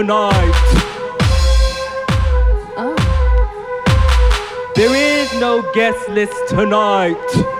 Tonight. Oh. There is no guest list tonight.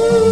Ooh.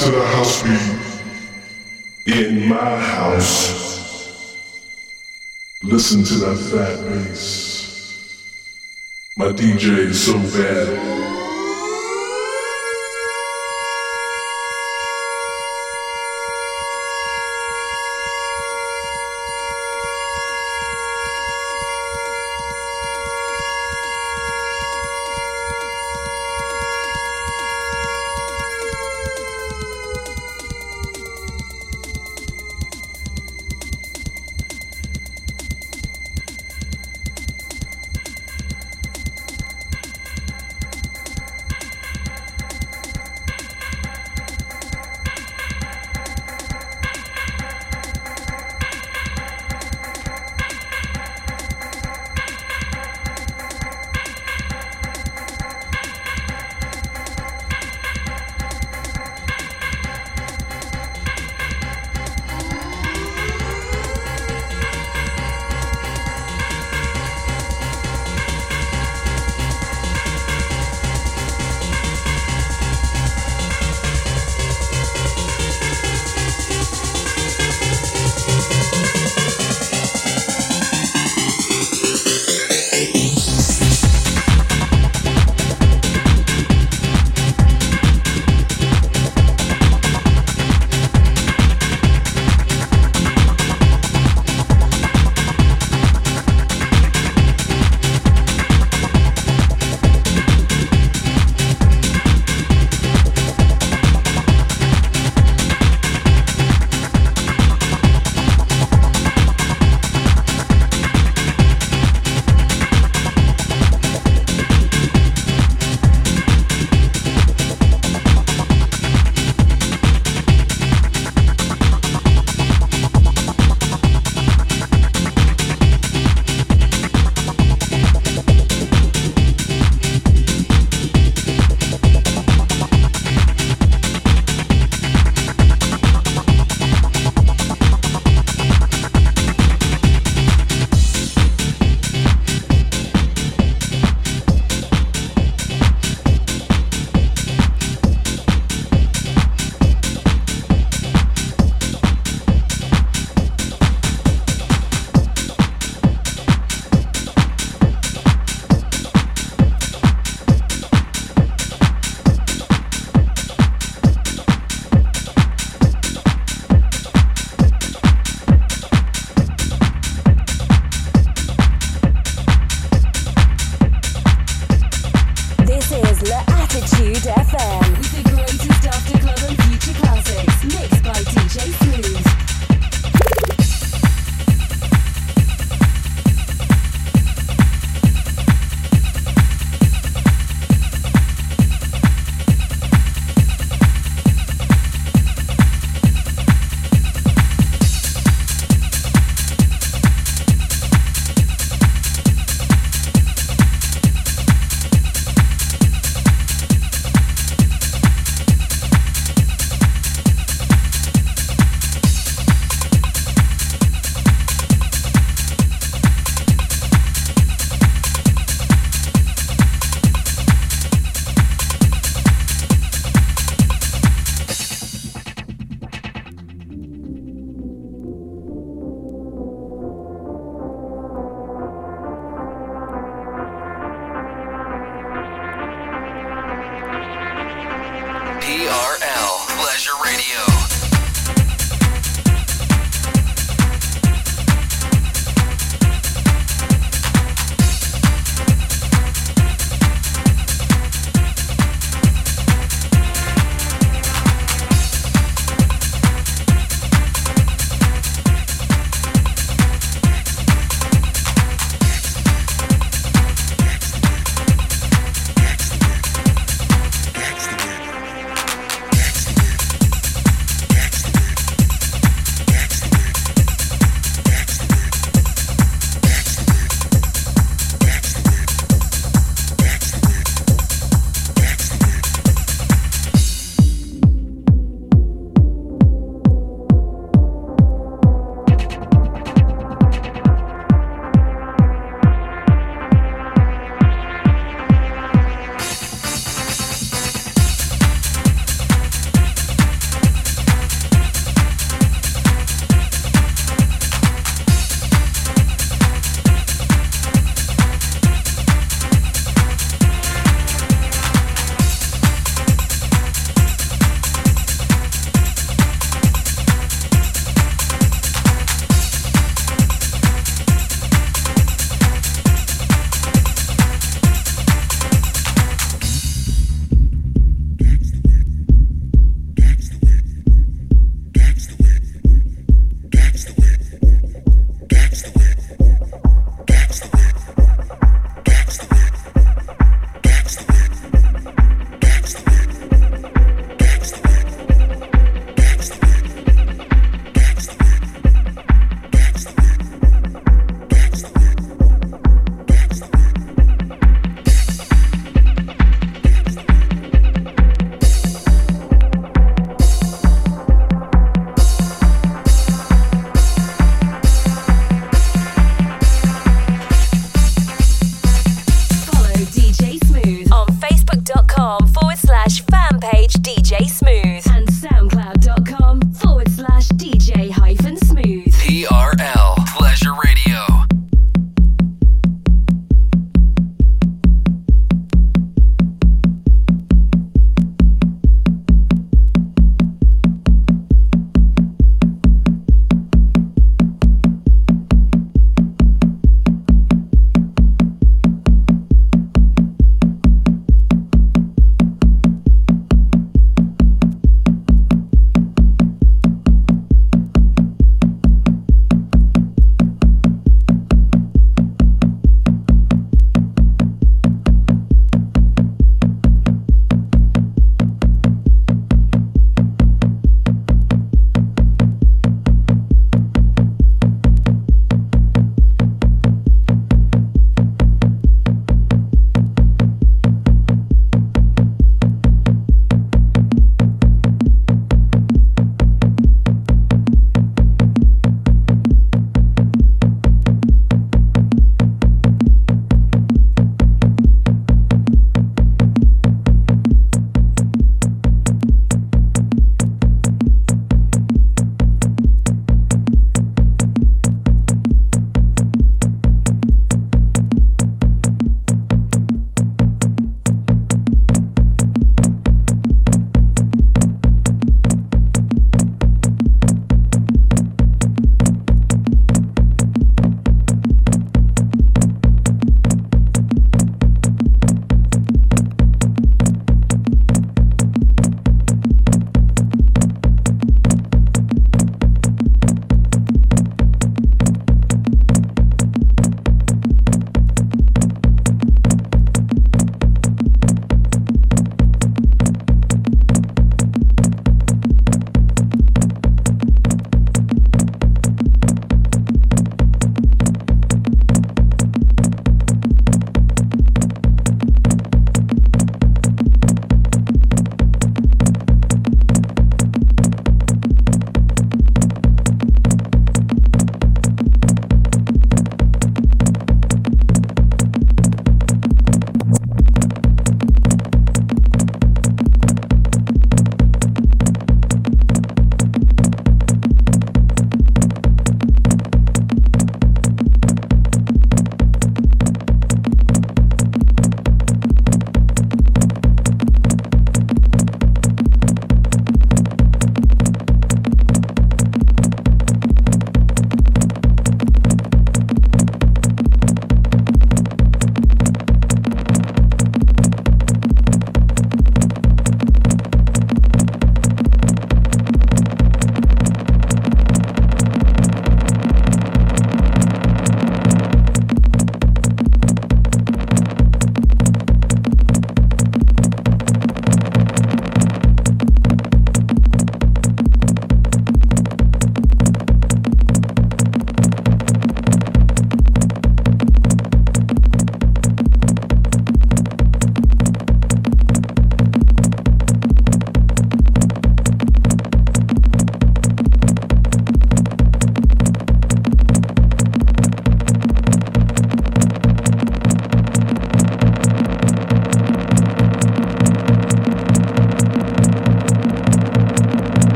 To the house beat in my house. Listen to that fat bass. My DJ is so bad.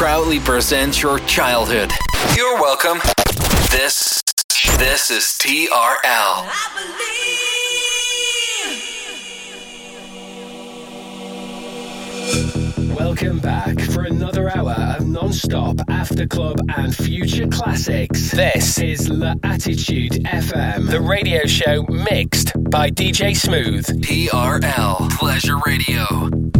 Proudly presents your childhood. You're welcome. This this is TRL. Welcome back for another hour of non-stop after club and future classics. This is L'Attitude FM, the radio show mixed by DJ Smooth. TRL Pleasure Radio.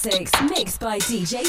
Classics mixed by DJ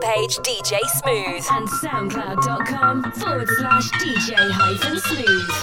page DJ Smooth and soundcloud.com forward slash DJ hyphen smooth.